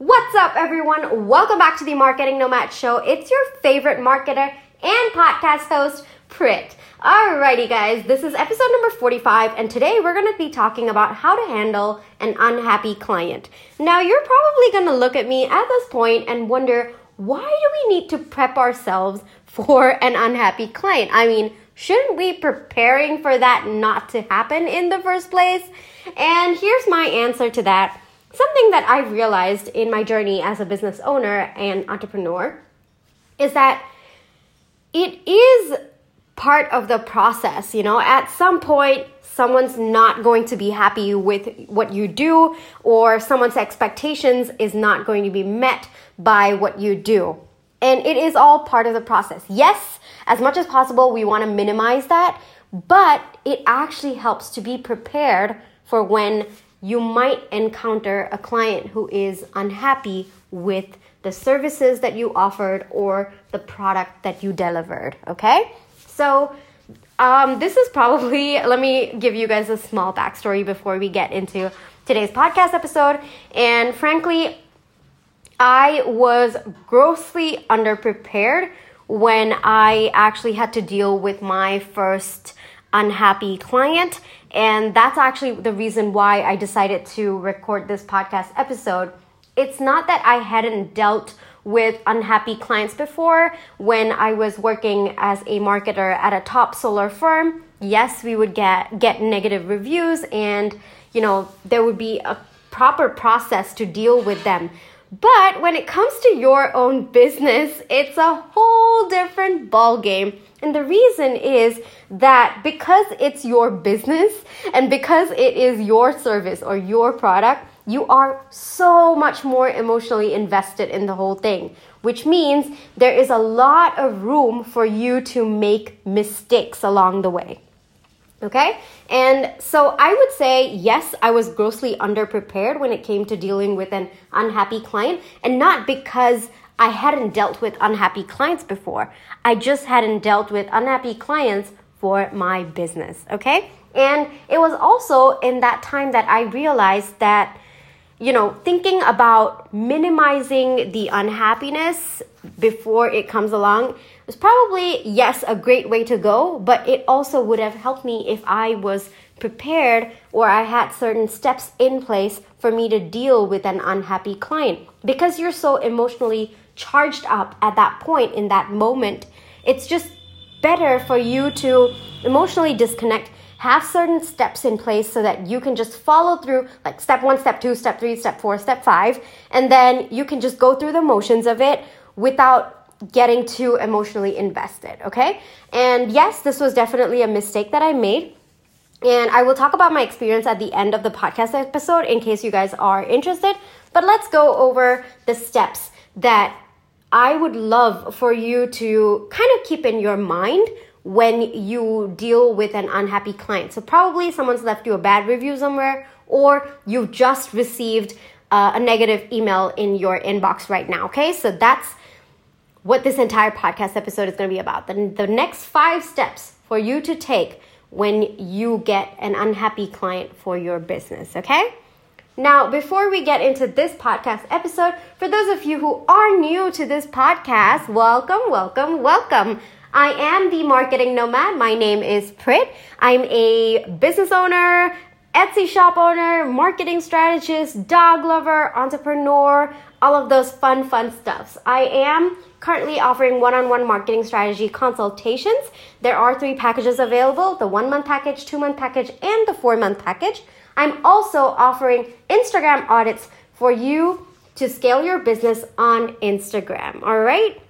What's up, everyone? Welcome back to the Marketing Nomad Show. It's your favorite marketer and podcast host, Prit. Alrighty, guys, this is episode number 45, and today we're going to be talking about how to handle an unhappy client. Now, you're probably going to look at me at this point and wonder why do we need to prep ourselves for an unhappy client? I mean, shouldn't we be preparing for that not to happen in the first place? And here's my answer to that. Something that I realized in my journey as a business owner and entrepreneur is that it is part of the process. You know, at some point, someone's not going to be happy with what you do, or someone's expectations is not going to be met by what you do. And it is all part of the process. Yes, as much as possible, we want to minimize that, but it actually helps to be prepared for when you might encounter a client who is unhappy with the services that you offered or the product that you delivered. Okay? So, um, this is probably, let me give you guys a small backstory before we get into today's podcast episode. And frankly, I was grossly underprepared when I actually had to deal with my first unhappy client. And that's actually the reason why I decided to record this podcast episode. It's not that I hadn't dealt with unhappy clients before when I was working as a marketer at a top solar firm. Yes, we would get get negative reviews and you know there would be a proper process to deal with them. But when it comes to your own business, it's a whole different ball game. And the reason is that because it's your business and because it is your service or your product, you are so much more emotionally invested in the whole thing, which means there is a lot of room for you to make mistakes along the way. Okay? And so I would say, yes, I was grossly underprepared when it came to dealing with an unhappy client, and not because I hadn't dealt with unhappy clients before. I just hadn't dealt with unhappy clients for my business. Okay? And it was also in that time that I realized that you know, thinking about minimizing the unhappiness before it comes along was probably, yes, a great way to go, but it also would have helped me if I was prepared or I had certain steps in place for me to deal with an unhappy client. Because you're so emotionally charged up at that point in that moment, it's just better for you to emotionally disconnect have certain steps in place so that you can just follow through like step one, step two, step three, step four, step five, and then you can just go through the motions of it without getting too emotionally invested, okay? And yes, this was definitely a mistake that I made. And I will talk about my experience at the end of the podcast episode in case you guys are interested. But let's go over the steps that I would love for you to kind of keep in your mind when you deal with an unhappy client. So, probably someone's left you a bad review somewhere, or you've just received uh, a negative email in your inbox right now. Okay, so that's what this entire podcast episode is going to be about. The, the next five steps for you to take when you get an unhappy client for your business. Okay. Now, before we get into this podcast episode, for those of you who are new to this podcast, welcome, welcome, welcome. I am the marketing nomad. My name is Prit. I'm a business owner, Etsy shop owner, marketing strategist, dog lover, entrepreneur, all of those fun, fun stuffs. I am currently offering one on one marketing strategy consultations. There are three packages available the one month package, two month package, and the four month package. I'm also offering Instagram audits for you to scale your business on Instagram. All right?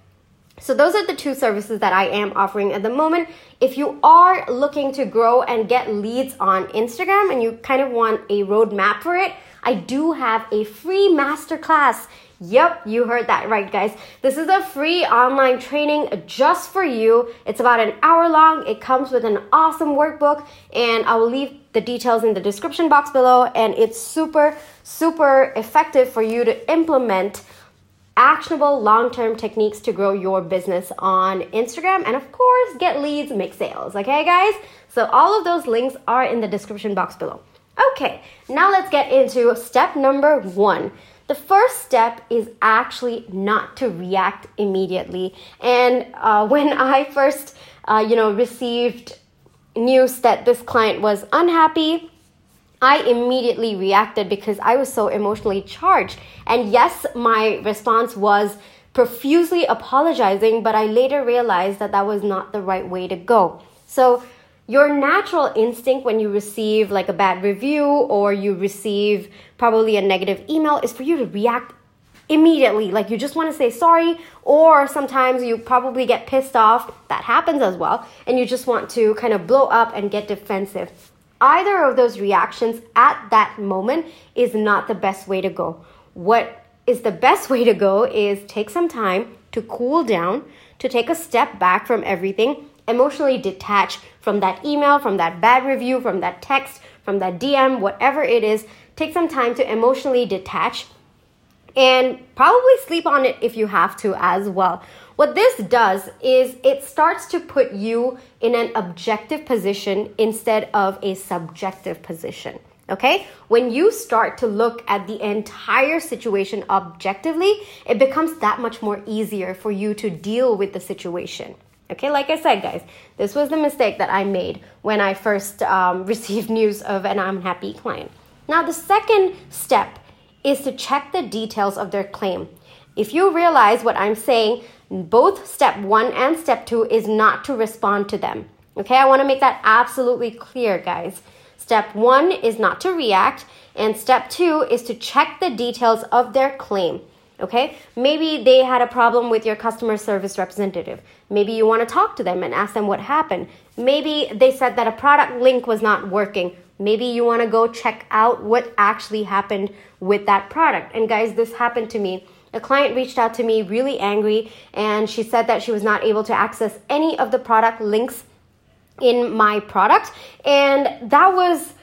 So those are the two services that I am offering at the moment. If you are looking to grow and get leads on Instagram and you kind of want a roadmap for it, I do have a free masterclass. Yep, you heard that right, guys. This is a free online training just for you. It's about an hour long. It comes with an awesome workbook, and I will leave the details in the description box below. And it's super, super effective for you to implement actionable long term techniques to grow your business on Instagram and, of course, get leads, make sales. Okay, guys? So, all of those links are in the description box below. Okay, now let's get into step number one. the first step is actually not to react immediately. And uh, when I first, uh, you know, received news that this client was unhappy, I immediately reacted because I was so emotionally charged. And yes, my response was profusely apologizing, but I later realized that that was not the right way to go. So, your natural instinct when you receive like a bad review or you receive probably a negative email is for you to react immediately. Like you just want to say sorry, or sometimes you probably get pissed off. That happens as well. And you just want to kind of blow up and get defensive. Either of those reactions at that moment is not the best way to go. What is the best way to go is take some time to cool down, to take a step back from everything emotionally detach from that email, from that bad review, from that text, from that DM, whatever it is. Take some time to emotionally detach and probably sleep on it if you have to as well. What this does is it starts to put you in an objective position instead of a subjective position. Okay? When you start to look at the entire situation objectively, it becomes that much more easier for you to deal with the situation. Okay, like I said, guys, this was the mistake that I made when I first um, received news of an unhappy client. Now, the second step is to check the details of their claim. If you realize what I'm saying, both step one and step two is not to respond to them. Okay, I want to make that absolutely clear, guys. Step one is not to react, and step two is to check the details of their claim. Okay, maybe they had a problem with your customer service representative. Maybe you want to talk to them and ask them what happened. Maybe they said that a product link was not working. Maybe you want to go check out what actually happened with that product. And guys, this happened to me. A client reached out to me really angry and she said that she was not able to access any of the product links in my product. And that was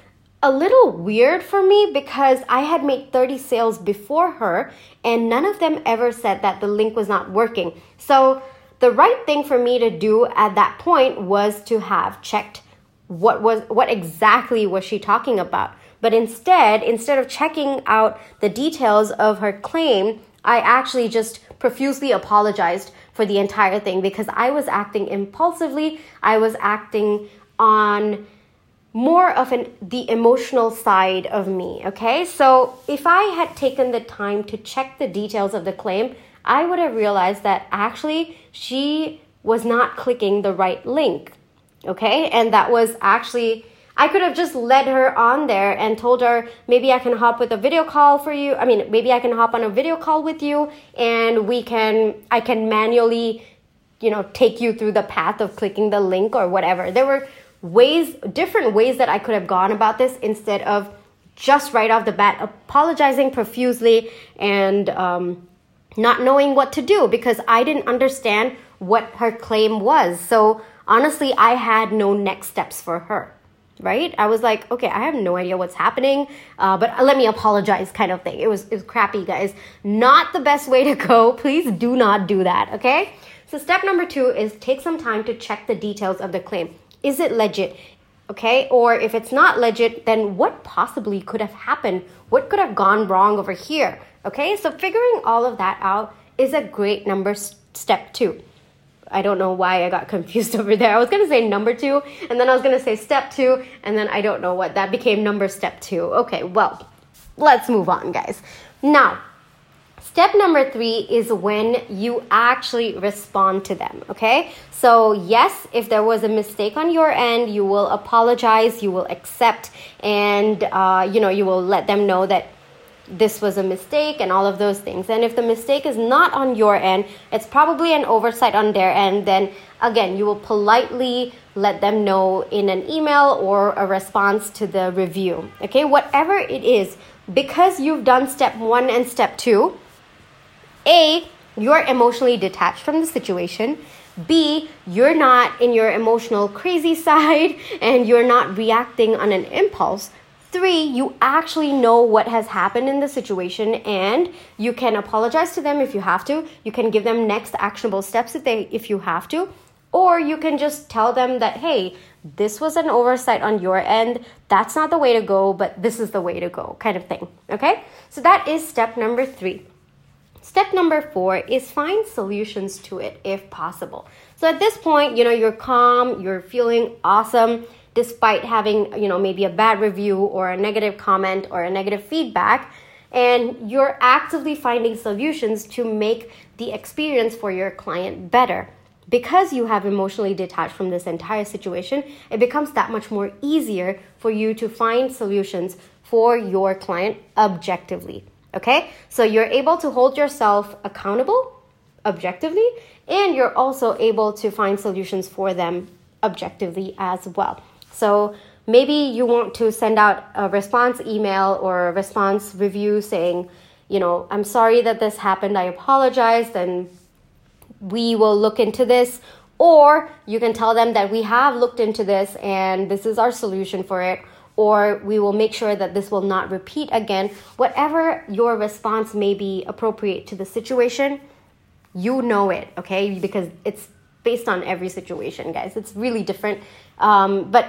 a little weird for me because I had made 30 sales before her and none of them ever said that the link was not working. So the right thing for me to do at that point was to have checked what was what exactly was she talking about. But instead, instead of checking out the details of her claim, I actually just profusely apologized for the entire thing because I was acting impulsively. I was acting on more of an the emotional side of me okay so if i had taken the time to check the details of the claim i would have realized that actually she was not clicking the right link okay and that was actually I could have just led her on there and told her maybe I can hop with a video call for you. I mean, maybe I can hop on a video call with you and we can I can manually you know take you through the path of clicking the link or whatever. There were ways, different ways that I could have gone about this instead of just right off the bat apologizing profusely and um, not knowing what to do because I didn't understand what her claim was. So honestly, I had no next steps for her. Right? I was like, okay, I have no idea what's happening, uh, but let me apologize, kind of thing. It was it was crappy, guys. Not the best way to go. Please do not do that. Okay. So step number two is take some time to check the details of the claim. Is it legit? Okay, or if it's not legit, then what possibly could have happened? What could have gone wrong over here? Okay, so figuring all of that out is a great number step two. I don't know why I got confused over there. I was gonna say number two, and then I was gonna say step two, and then I don't know what that became number step two. Okay, well, let's move on, guys. Now, Step number three is when you actually respond to them, okay? So, yes, if there was a mistake on your end, you will apologize, you will accept, and uh, you know, you will let them know that this was a mistake and all of those things. And if the mistake is not on your end, it's probably an oversight on their end, then again, you will politely let them know in an email or a response to the review. Okay, whatever it is, because you've done step one and step two, a, you're emotionally detached from the situation. B, you're not in your emotional crazy side and you're not reacting on an impulse. Three, you actually know what has happened in the situation and you can apologize to them if you have to. You can give them next actionable steps if they if you have to. Or you can just tell them that, hey, this was an oversight on your end. That's not the way to go, but this is the way to go, kind of thing. Okay? So that is step number three. Step number four is find solutions to it if possible. So at this point, you know, you're calm, you're feeling awesome despite having, you know, maybe a bad review or a negative comment or a negative feedback. And you're actively finding solutions to make the experience for your client better because you have emotionally detached from this entire situation, it becomes that much more easier for you to find solutions for your client objectively. Okay? So you're able to hold yourself accountable objectively, and you're also able to find solutions for them objectively as well. So maybe you want to send out a response email or a response review saying, you know, I'm sorry that this happened, I apologize, and we will look into this. Or you can tell them that we have looked into this and this is our solution for it. Or we will make sure that this will not repeat again. Whatever your response may be appropriate to the situation, you know it, okay? Because it's based on every situation, guys. It's really different. Um, but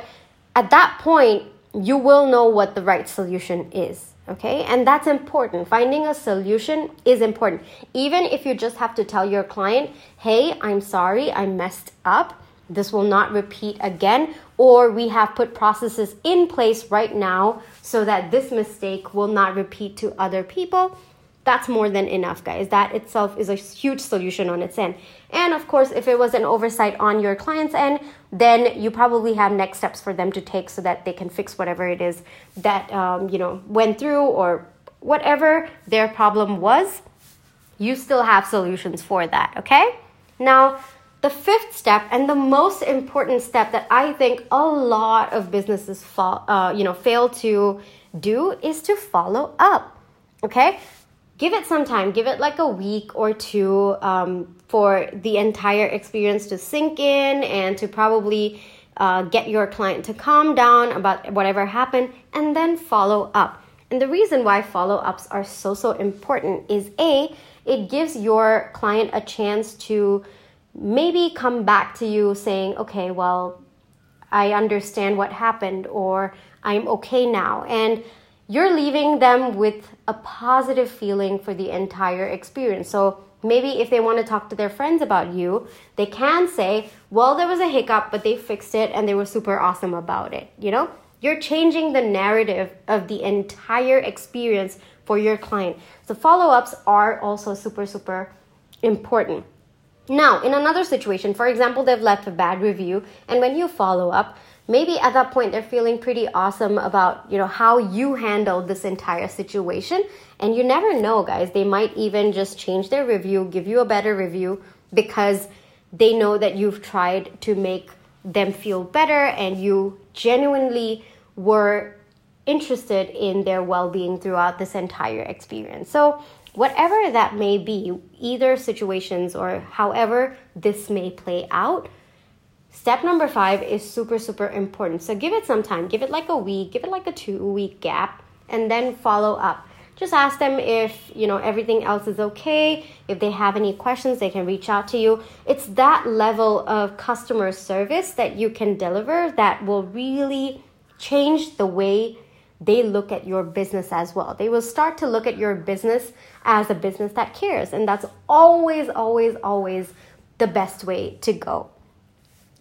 at that point, you will know what the right solution is. Okay, and that's important. Finding a solution is important. Even if you just have to tell your client, hey, I'm sorry, I messed up. This will not repeat again. Or we have put processes in place right now so that this mistake will not repeat to other people that's more than enough, guys. That itself is a huge solution on its end. And of course, if it was an oversight on your client's end, then you probably have next steps for them to take so that they can fix whatever it is that um, you know went through or whatever their problem was. You still have solutions for that. Okay. Now, the fifth step and the most important step that I think a lot of businesses fall, uh, you know, fail to do is to follow up. Okay, give it some time. Give it like a week or two um, for the entire experience to sink in and to probably uh, get your client to calm down about whatever happened and then follow up. And the reason why follow-ups are so so important is a it gives your client a chance to maybe come back to you saying okay well i understand what happened or i'm okay now. And you're leaving them with a positive feeling for the entire experience. So maybe if they want to talk to their friends about you, they can say, well, there was a hiccup, but they fixed it and they were super awesome about it. You know, you're changing the narrative of the entire experience for your client. So follow ups are also super, super important. Now, in another situation, for example, they've left a bad review, and when you follow up, maybe at that point they're feeling pretty awesome about you know how you handled this entire situation. And you never know guys. They might even just change their review give you a better review because they know that you've tried to make them feel better and you genuinely were interested in their well-being throughout this entire experience. So whatever that may be either situations or however this may play out Step number five is super, super important. So give it some time. Give it like a week, give it like a two week gap, and then follow up. Just ask them if you know everything else is okay. If they have any questions, they can reach out to you. It's that level of customer service that you can deliver that will really change the way they look at your business as well. They will start to look at your business as a business that cares. And that's always, always, always the best way to go.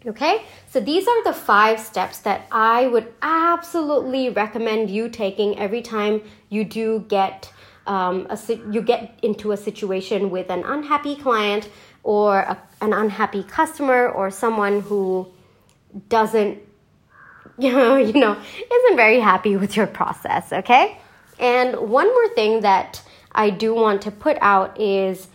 Okay, so these are the five steps that I would absolutely recommend you taking every time you do get um, a, you get into a situation with an unhappy client or a, an unhappy customer or someone who doesn't you know, you know isn't very happy with your process. Okay, and one more thing that I do want to put out is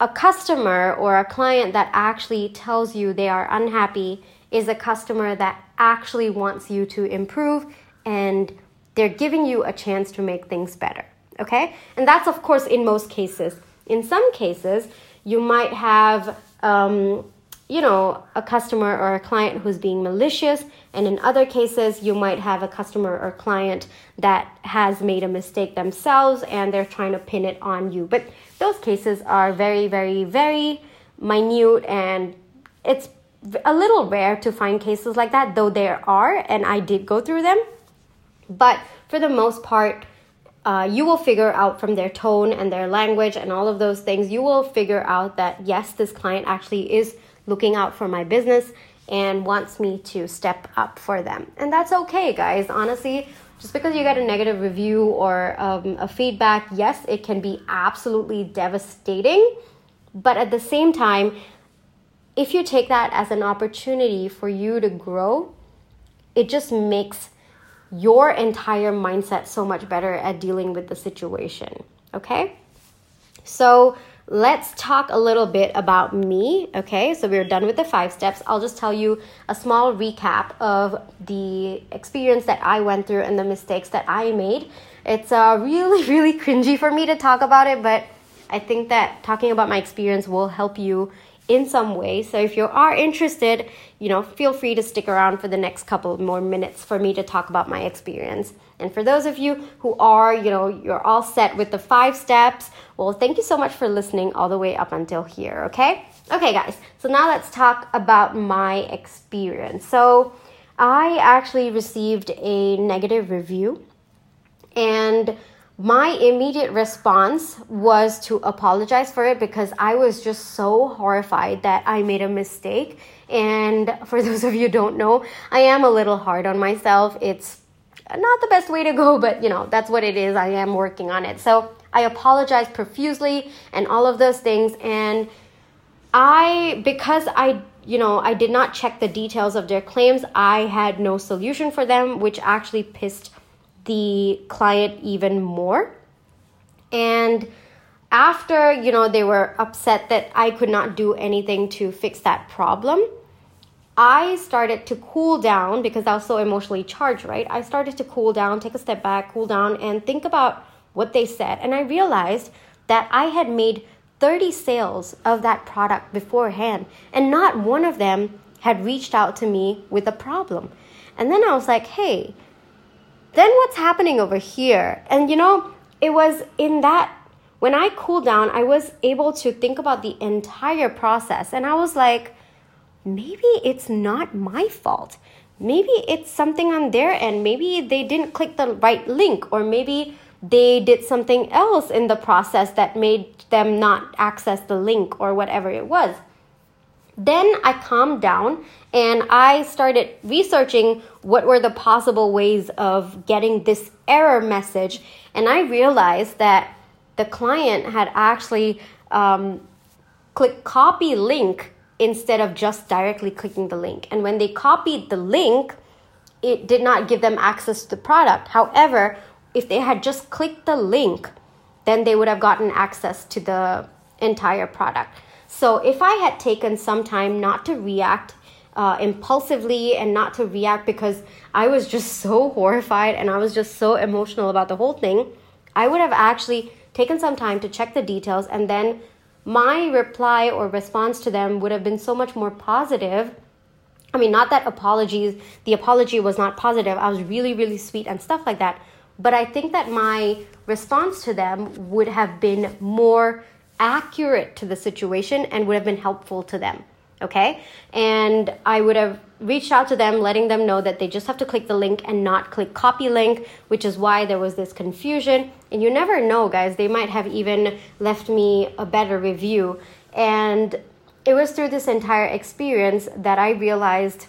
a customer or a client that actually tells you they are unhappy is a customer that actually wants you to improve and they're giving you a chance to make things better. Okay? And that's, of course, in most cases. In some cases, you might have, um, you know, a customer or a client who's being malicious. And in other cases, you might have a customer or client that has made a mistake themselves and they're trying to pin it on you. But those cases are very, very, very minute and it's a little rare to find cases like that, though there are, and I did go through them. But for the most part, uh, you will figure out from their tone and their language and all of those things, you will figure out that yes, this client actually is looking out for my business and wants me to step up for them. And that's okay, guys. Honestly, just because you get a negative review or um, a feedback, yes, it can be absolutely devastating. But at the same time, if you take that as an opportunity for you to grow, it just makes your entire mindset so much better at dealing with the situation. Okay? So, let's talk a little bit about me. Okay, so we're done with the five steps. I'll just tell you a small recap of the experience that I went through and the mistakes that I made. It's uh, really, really cringy for me to talk about it, but I think that talking about my experience will help you in some way. So if you are interested, you know, feel free to stick around for the next couple more minutes for me to talk about my experience. And for those of you who are, you know, you're all set with the five steps, well, thank you so much for listening all the way up until here, okay? Okay, guys, so now let's talk about my experience. So, I actually received a negative review, and my immediate response was to apologize for it because I was just so horrified that I made a mistake. And for those of you don't know, I am a little hard on myself. It's not the best way to go, but you know, that's what it is. I am working on it. So I apologize profusely and all of those things. And I, because I, you know, I did not check the details of their claims, I had no solution for them, which actually pissed the client even more. And after, you know, they were upset that I could not do anything to fix that problem I started to cool down because I was so emotionally charged, right? I started to cool down, take a step back, cool down, and think about what they said. And I realized that I had made 30 sales of that product beforehand, and not one of them had reached out to me with a problem. And then I was like, hey, then what's happening over here? And you know, it was in that when I cooled down, I was able to think about the entire process, and I was like, maybe it's not my fault. Maybe it's something on their end. Maybe they didn't click the right link, or maybe they did something else in the process that made them not access the link or whatever it was. Then I calmed down and I started researching what were the possible ways of getting this error message. And I realized that the client had actually um, clicked copy link instead of just directly clicking the link. And when they copied the link, it did not give them access to the product. However, if they had just clicked the link, then they would have gotten access to the entire product. So if I had taken some time not to react uh, impulsively and not to react because I was just so horrified and I was just so emotional about the whole thing, I would have actually taken some time to check the details and then my reply or response to them would have been so much more positive. I mean, not that apologies, the apology was not positive. I was really, really sweet and stuff like that. But I think that my response to them would have been more accurate to the situation and would have been helpful to them okay? And I would have reached out to them, letting them know that they just have to click the link and not click copy link, which is why there was this confusion. And you never know, guys, they might have even left me a better review. And it was through this entire experience that I realized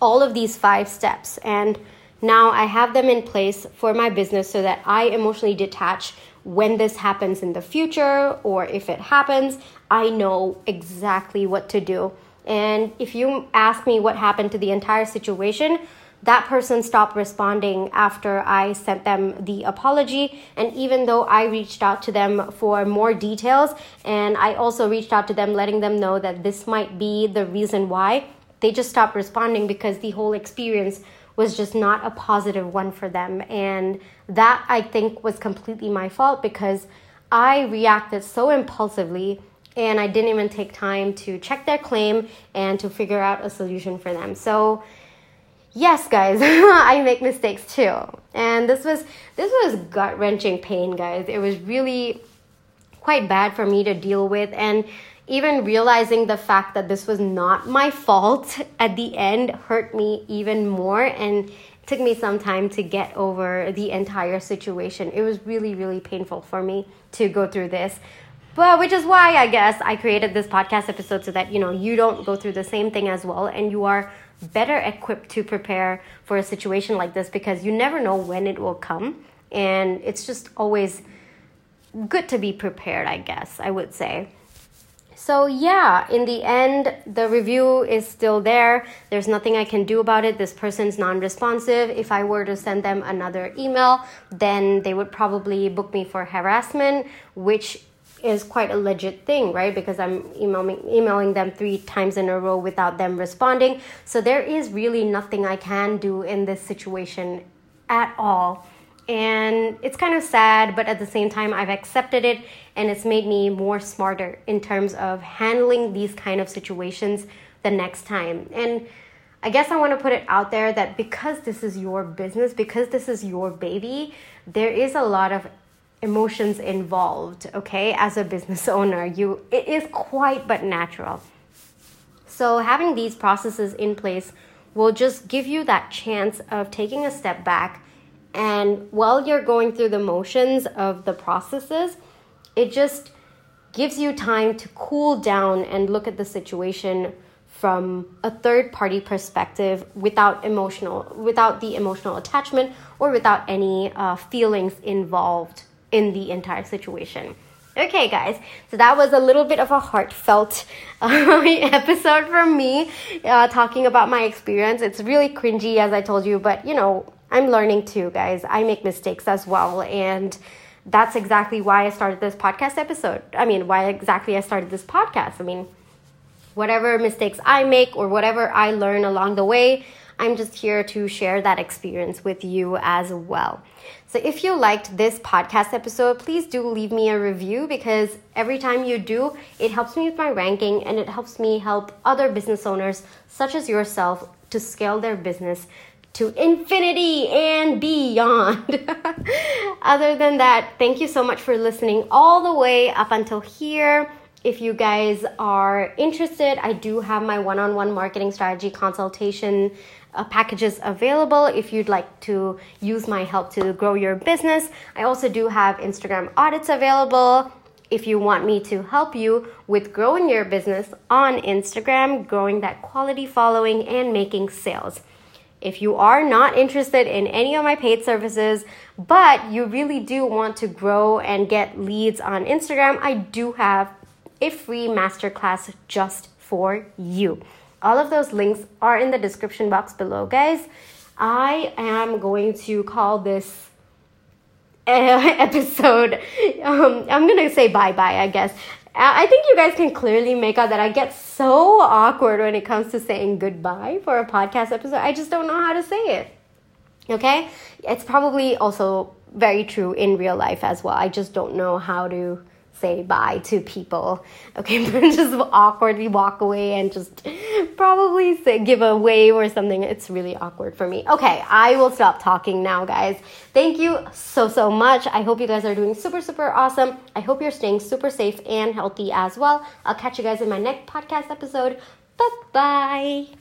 all of these five steps. And now I have them in place for my business so that I emotionally detach when this happens in the future or if it happens, I know exactly what to do. And if you ask me what happened to the entire situation, that person stopped responding after I sent them the apology. And even though I reached out to them for more details, and I also reached out to them letting them know that this might be the reason why, they just stopped responding because the whole experience was just not a positive one for them. And that I think was completely my fault because I reacted so impulsively and I didn't even take time to check their claim and to figure out a solution for them. So, yes guys i make mistakes too and this was this was gut wrenching pain guys it was really quite bad for me to deal with and even realizing the fact that this was not my fault at the end hurt me even more and took me some time to get over the entire situation. It was really, really painful for me to go through this. But which is why I guess I created this podcast episode so that you know you don't go through the same thing as well and you are better equipped to prepare for a situation like this because you never know when it will come and it's just always good to be prepared, I guess, I would say. So, yeah, in the end, the review is still there. There's nothing I can do about it. This person's non responsive. If I were to send them another email, then they would probably book me for harassment, which is quite a legit thing, right? Because I'm emailing, emailing them three times in a row without them responding. So, there is really nothing I can do in this situation at all and it's kind of sad but at the same time i've accepted it and it's made me more smarter in terms of handling these kind of situations the next time and i guess i want to put it out there that because this is your business because this is your baby there is a lot of emotions involved okay as a business owner you it is quite but natural. So having these processes in place will just give you that chance of taking a step back and while you're going through the motions of the processes, it just gives you time to cool down and look at the situation from a third party perspective without emotional without the emotional attachment or without any uh, feelings involved in the entire situation okay guys so that was a little bit of a heartfelt uh, episode from me uh, talking about my experience it's really cringy as i told you but you know I'm learning too, guys. I make mistakes as well. And that's exactly why I started this podcast episode. I mean, why exactly I started this podcast. I mean, whatever mistakes I make or whatever I learn along the way, I'm just here to share that experience with you as well. So if you liked this podcast episode, please do leave me a review because every time you do, it helps me with my ranking and it helps me help other business owners such as yourself to scale their business to infinity and beyond. Other than that, thank you so much for listening all the way up until here. If you guys are interested, I do have my one on one marketing strategy consultation uh, packages available if you'd like to use my help to grow your business. I also do have Instagram audits available if you want me to help you with growing your business on Instagram, growing that quality following, and making sales. If you are not interested in any of my paid services, but you really do want to grow and get leads on Instagram, I do have a free masterclass just for you. All of those links are in the description box below, guys. I am going to call this episode, um, I'm gonna say bye bye, I guess. I think you guys can clearly make out that I get so awkward when it comes to saying goodbye for a podcast episode. I just don't know how to say it. Okay? It's probably also very true in real life as well. I just don't know how to say bye to people. Okay, just awkwardly walk away and just probably say, give a wave or something. It's really awkward for me. Okay, I will stop talking now, guys. Thank you so, so much. I hope you guys are doing super, super awesome. I hope you're staying super safe and healthy as well. I'll catch you guys in my next podcast episode. Bye bye.